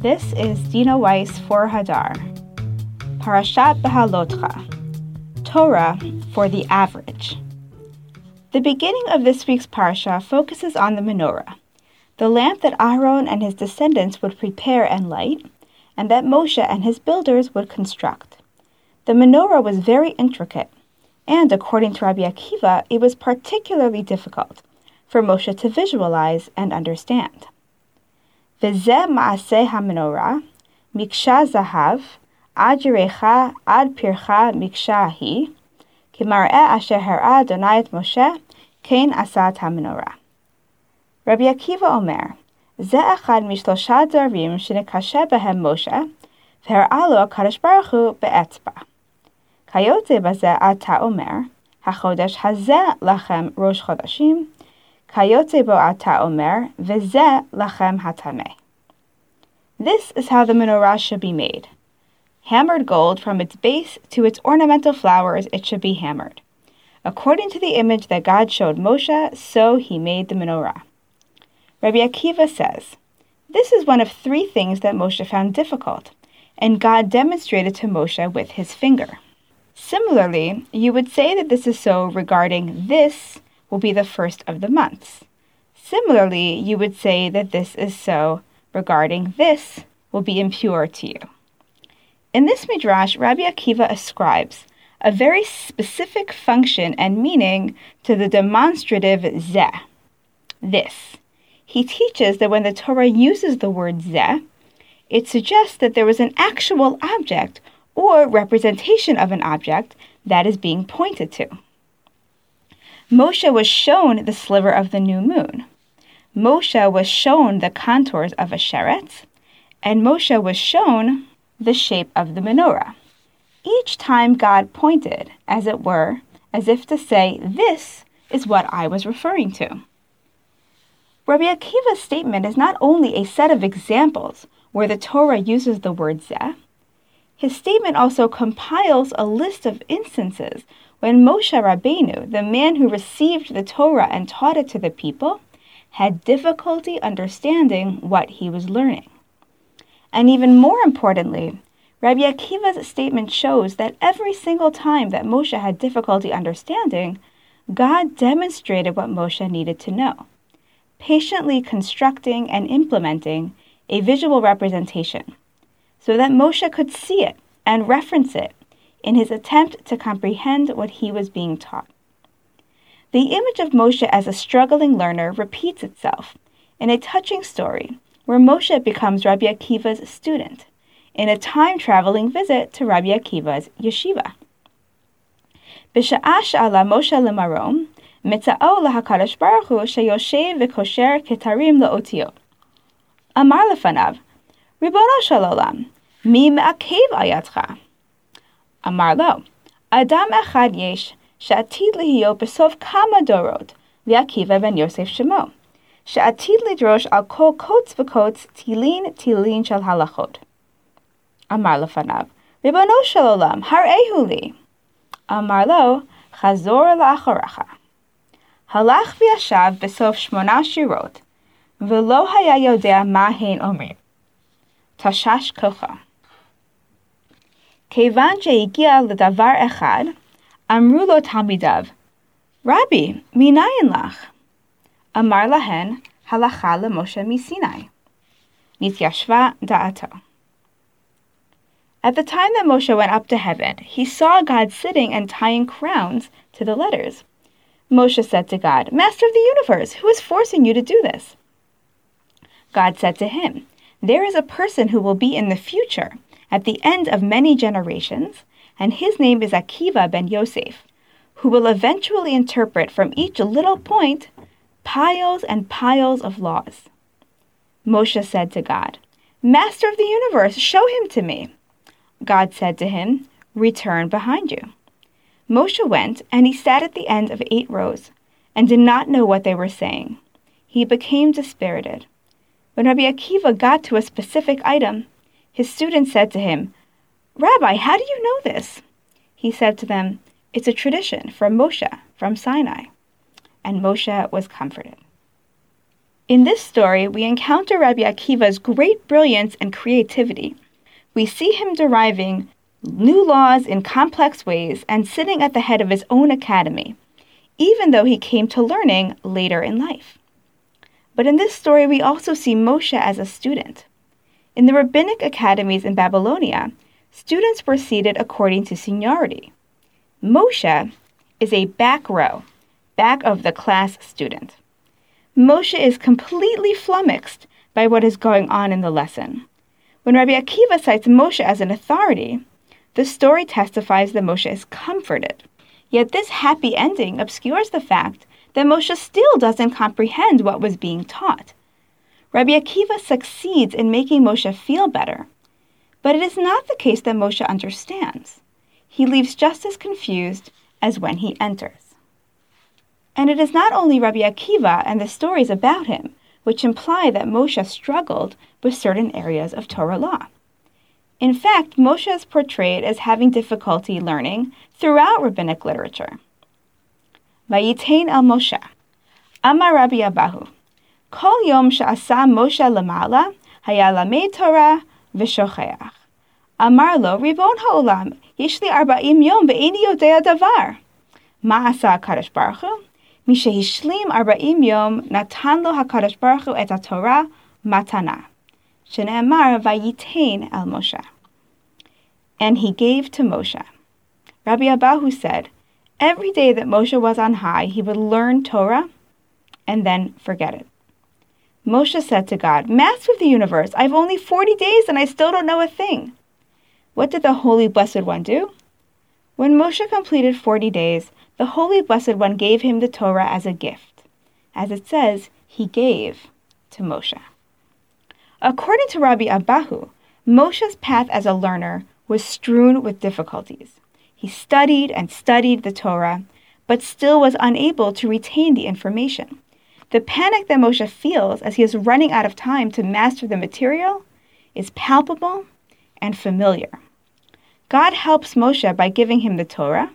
This is Dena Weiss for Hadar. Parashat Behaalotecha. Torah for the average. The beginning of this week's parsha focuses on the menorah, the lamp that Aaron and his descendants would prepare and light, and that Moshe and his builders would construct. The menorah was very intricate, and according to Rabbi Akiva, it was particularly difficult for Moshe to visualize and understand. וזה מעשה המנורה, מקשה זהב, עד ירחה עד פרחה מקשה היא, כמראה אשר הראה אדוני את משה, כן עשה את המנורה. רבי עקיבא אומר, זה אחד משלושה דברים שנקשה בהם משה, והראה לו הקדוש ברוך הוא באצבע. כיוצא בזה אתה אומר, החודש הזה לכם ראש חודשים, Kayote bo ata omer, veze lachem hatame. This is how the menorah should be made. Hammered gold from its base to its ornamental flowers, it should be hammered. According to the image that God showed Moshe, so he made the menorah. Rabbi Akiva says, This is one of three things that Moshe found difficult, and God demonstrated to Moshe with his finger. Similarly, you would say that this is so regarding this will be the first of the months. Similarly, you would say that this is so regarding this will be impure to you. In this midrash, Rabbi Akiva ascribes a very specific function and meaning to the demonstrative zeh, this. He teaches that when the Torah uses the word zeh, it suggests that there was an actual object or representation of an object that is being pointed to. Moshe was shown the sliver of the new moon. Moshe was shown the contours of a sheretz, and Moshe was shown the shape of the menorah. Each time God pointed, as it were, as if to say, This is what I was referring to. Rabbi Akiva's statement is not only a set of examples where the Torah uses the word zeh, his statement also compiles a list of instances. When Moshe Rabbeinu, the man who received the Torah and taught it to the people, had difficulty understanding what he was learning. And even more importantly, Rabbi Akiva's statement shows that every single time that Moshe had difficulty understanding, God demonstrated what Moshe needed to know, patiently constructing and implementing a visual representation so that Moshe could see it and reference it in his attempt to comprehend what he was being taught. The image of Moshe as a struggling learner repeats itself in a touching story where Moshe becomes Rabbi Akiva's student in a time traveling visit to Rabbi Akiva's yeshiva. B'sha'ash ala Moshe lemarom, mitza'o lahakadosh baruch hu sheyoshev v'kosher ketarim la'otiyot. Amar lefanav, Ribono shalolam. מי מעכב עייתך? אמר לו, אדם אחד יש שעתיד להיות בסוף כמה דורות, ועקיבא בן יוסף שמו, שעתיד לדרוש על כל קוץ וקוץ תילין תילין של הלכות. אמר לפניו, ריבונו של עולם, הראהו לי. אמר לו, חזור לאחוריך. הלך וישב בסוף שמונה שירות, ולא היה יודע מה הן אומרים. תשש כוחה. כיוון שהגיע לדבר אחד, אמרו לו תלמידיו, רבי, מניין לך? אמר להן, הלכה למשה מסיני. נתיישבה דעתו. At the time that Moshe went up to heaven, he saw God sitting and tying crowns to the letters. Moshe said to God, Master of the universe, who is forcing you to do this? God said to him, There is a person who will be in the future at the end of many generations, and his name is Akiva ben Yosef, who will eventually interpret from each little point piles and piles of laws. Moshe said to God, Master of the universe, show him to me. God said to him, Return behind you. Moshe went, and he sat at the end of eight rows, and did not know what they were saying. He became dispirited. When Rabbi Akiva got to a specific item, his students said to him, Rabbi, how do you know this? He said to them, It's a tradition from Moshe, from Sinai. And Moshe was comforted. In this story, we encounter Rabbi Akiva's great brilliance and creativity. We see him deriving new laws in complex ways and sitting at the head of his own academy, even though he came to learning later in life. But in this story, we also see Moshe as a student. In the rabbinic academies in Babylonia, students were seated according to seniority. Moshe is a back row, back of the class student. Moshe is completely flummoxed by what is going on in the lesson. When Rabbi Akiva cites Moshe as an authority, the story testifies that Moshe is comforted. Yet this happy ending obscures the fact that Moshe still doesn't comprehend what was being taught. Rabbi Akiva succeeds in making Moshe feel better, but it is not the case that Moshe understands. He leaves just as confused as when he enters. And it is not only Rabbi Akiva and the stories about him which imply that Moshe struggled with certain areas of Torah law. In fact, Moshe is portrayed as having difficulty learning throughout rabbinic literature. Vayitain el Moshe. Amar Rabbi Abahu. Kol yom she'asa Moshe lemala, haya lamed Torah v'shocheach. Amar lo, Ribon ha'olam, yesh li arba'im yom ve'eni yodea davar. Ma asa HaKadosh Baruch Hu? משהשלים ארבעים יום נתן לו הקדוש ברוך הוא את התורה מתנה, שנאמר וייתן אל משה. And he gave to Moshe. Rabbi Abahu said, every day that Moshe was on high, he would learn Torah and then forget it. Moshe said to God, Master of the universe, I've only 40 days and I still don't know a thing. What did the Holy Blessed One do? When Moshe completed 40 days, the Holy Blessed One gave him the Torah as a gift. As it says, he gave to Moshe. According to Rabbi Abahu, Moshe's path as a learner was strewn with difficulties. He studied and studied the Torah, but still was unable to retain the information. The panic that Moshe feels as he is running out of time to master the material is palpable and familiar. God helps Moshe by giving him the Torah,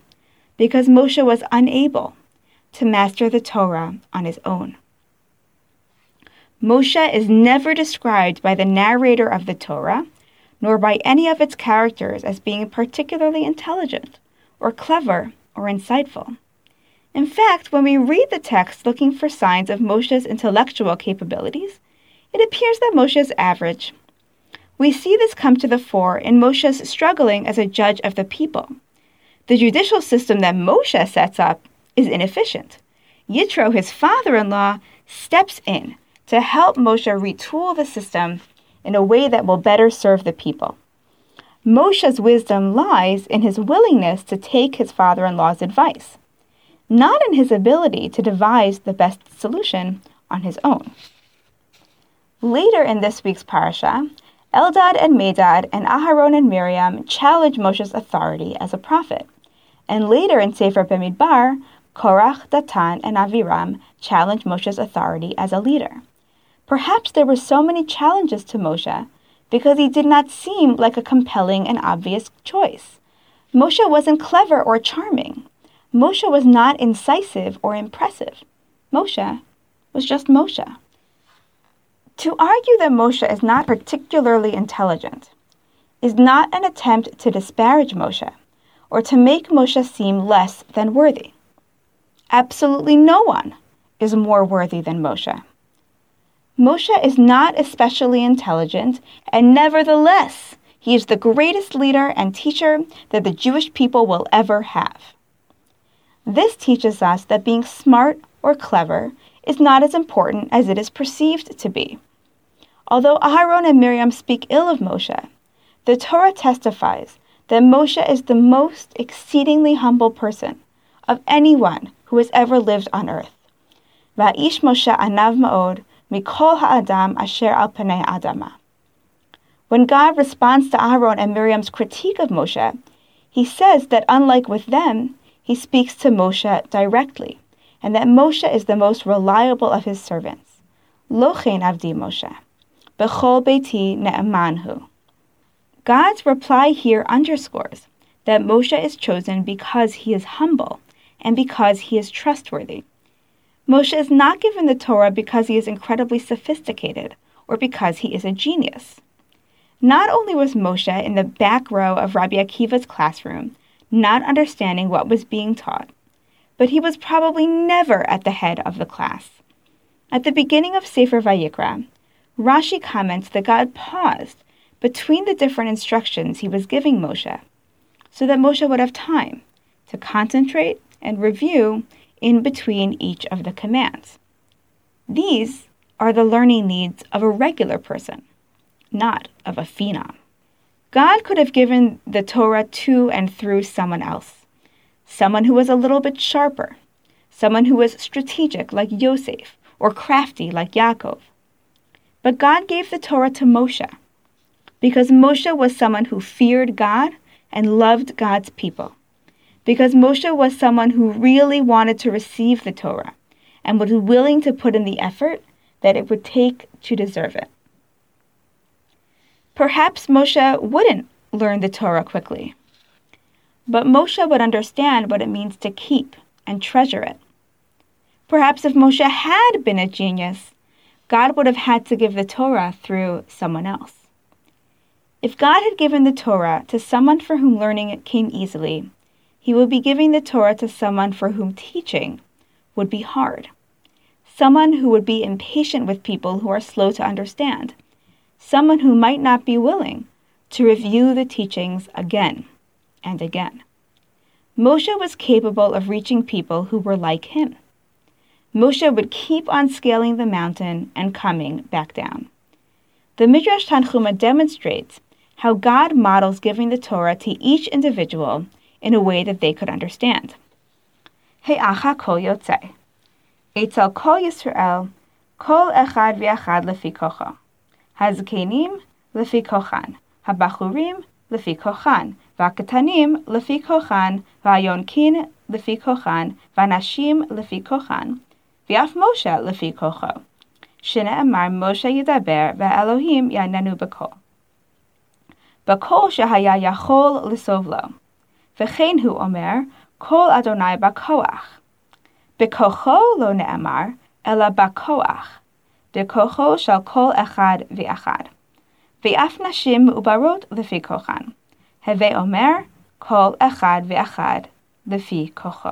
because Moshe was unable to master the Torah on his own. Moshe is never described by the narrator of the Torah, nor by any of its characters as being particularly intelligent, or clever, or insightful. In fact, when we read the text looking for signs of Moshe's intellectual capabilities, it appears that Moshe is average. We see this come to the fore in Moshe's struggling as a judge of the people. The judicial system that Moshe sets up is inefficient. Yitro, his father in law, steps in to help Moshe retool the system in a way that will better serve the people. Moshe's wisdom lies in his willingness to take his father in law's advice, not in his ability to devise the best solution on his own. Later in this week's parasha, Eldad and Medad and Aharon and Miriam challenge Moshe's authority as a prophet. And later in Sefer Bamidbar, Korach, Datan, and Aviram challenge Moshe's authority as a leader. Perhaps there were so many challenges to Moshe because he did not seem like a compelling and obvious choice. Moshe wasn't clever or charming. Moshe was not incisive or impressive. Moshe was just Moshe. To argue that Moshe is not particularly intelligent is not an attempt to disparage Moshe or to make Moshe seem less than worthy. Absolutely no one is more worthy than Moshe. Moshe is not especially intelligent, and nevertheless, he is the greatest leader and teacher that the Jewish people will ever have. This teaches us that being smart or clever is not as important as it is perceived to be. Although Aharon and Miriam speak ill of Moshe, the Torah testifies that Moshe is the most exceedingly humble person of anyone who has ever lived on earth. Va'ish Moshe anav ma'od mikol ha'adam asher al adama. When God responds to Aharon and Miriam's critique of Moshe, he says that unlike with them, he speaks to Moshe directly, and that Moshe is the most reliable of his servants. Lochen avdi Moshe. Bechol Beiti Ne'emanhu. God's reply here underscores that Moshe is chosen because he is humble and because he is trustworthy. Moshe is not given the Torah because he is incredibly sophisticated or because he is a genius. Not only was Moshe in the back row of Rabbi Akiva's classroom, not understanding what was being taught, but he was probably never at the head of the class. At the beginning of Sefer Vayikra, Rashi comments that God paused between the different instructions he was giving Moshe so that Moshe would have time to concentrate and review in between each of the commands. These are the learning needs of a regular person, not of a phenom. God could have given the Torah to and through someone else, someone who was a little bit sharper, someone who was strategic like Yosef, or crafty like Yaakov. But God gave the Torah to Moshe because Moshe was someone who feared God and loved God's people because Moshe was someone who really wanted to receive the Torah and was willing to put in the effort that it would take to deserve it. Perhaps Moshe wouldn't learn the Torah quickly, but Moshe would understand what it means to keep and treasure it. Perhaps if Moshe had been a genius, God would have had to give the Torah through someone else. If God had given the Torah to someone for whom learning it came easily, he would be giving the Torah to someone for whom teaching would be hard, someone who would be impatient with people who are slow to understand, someone who might not be willing to review the teachings again and again. Moshe was capable of reaching people who were like him. Moshe would keep on scaling the mountain and coming back down. The Midrash Tanchuma demonstrates how God models giving the Torah to each individual in a way that they could understand. He'acha kol yotzei. Eitzel kol Yisrael, kol echad v'echad lefi kocha. הזקנים לפי כוחן, הבחורים לפי כוחן, והקטנים לפי כוחן, והיונקין לפי כוחן, והנשים לפי כוחן, ואף משה לפי כוחו. שנאמר משה ידבר ואלוהים יעננו בקול. בקול שהיה יכול לסוב לו. וכן הוא אומר, כל אדוני בכוח. בכוחו לא נאמר, אלא בכוח, בכוחו של כל אחד ואחד. ואף נשים מעוברות לפי כוחן. הווה אומר, כל אחד ואחד לפי כוחו.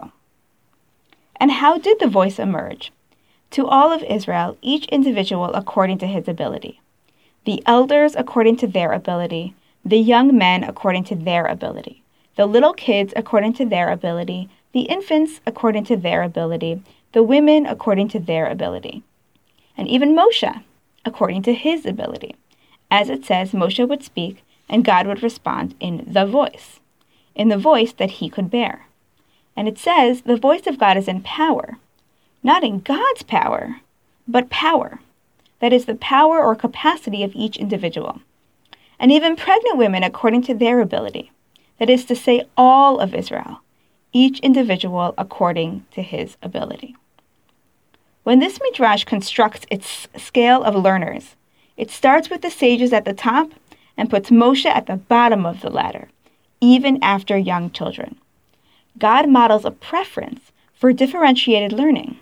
And how did the voice emerge? To all of Israel, each individual according to his ability. The elders according to their ability, the young men according to their ability the little kids according to their ability, the infants according to their ability, the women according to their ability, and even Moshe according to his ability. As it says, Moshe would speak and God would respond in the voice, in the voice that he could bear. And it says the voice of God is in power, not in God's power, but power. That is the power or capacity of each individual. And even pregnant women according to their ability that is to say, all of Israel, each individual according to his ability. When this midrash constructs its scale of learners, it starts with the sages at the top and puts Moshe at the bottom of the ladder, even after young children. God models a preference for differentiated learning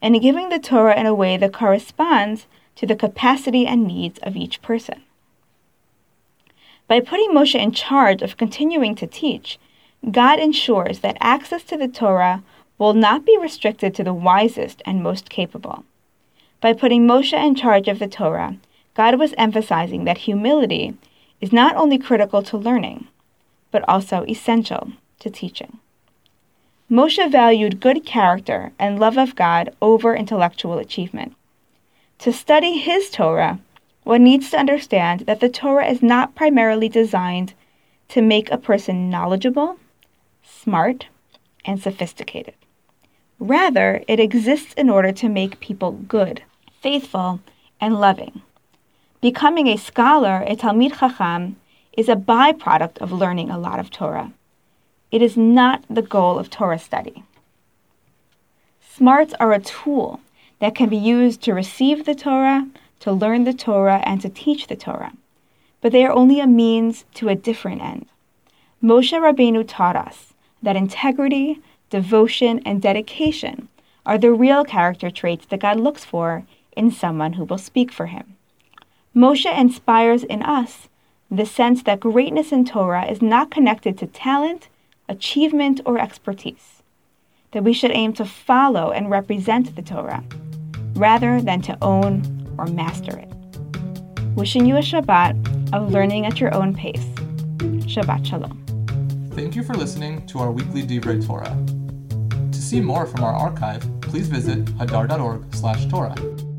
and giving the Torah in a way that corresponds to the capacity and needs of each person. By putting Moshe in charge of continuing to teach, God ensures that access to the Torah will not be restricted to the wisest and most capable. By putting Moshe in charge of the Torah, God was emphasizing that humility is not only critical to learning, but also essential to teaching. Moshe valued good character and love of God over intellectual achievement. To study his Torah one needs to understand that the Torah is not primarily designed to make a person knowledgeable, smart, and sophisticated. Rather, it exists in order to make people good, faithful, and loving. Becoming a scholar, a Talmid Chacham, is a byproduct of learning a lot of Torah. It is not the goal of Torah study. Smarts are a tool that can be used to receive the Torah, to learn the Torah and to teach the Torah, but they are only a means to a different end. Moshe Rabbeinu taught us that integrity, devotion, and dedication are the real character traits that God looks for in someone who will speak for him. Moshe inspires in us the sense that greatness in Torah is not connected to talent, achievement, or expertise, that we should aim to follow and represent the Torah rather than to own or master it. Wishing you a Shabbat of learning at your own pace. Shabbat Shalom. Thank you for listening to our weekly Divrei Torah. To see more from our archive, please visit hadar.org/torah.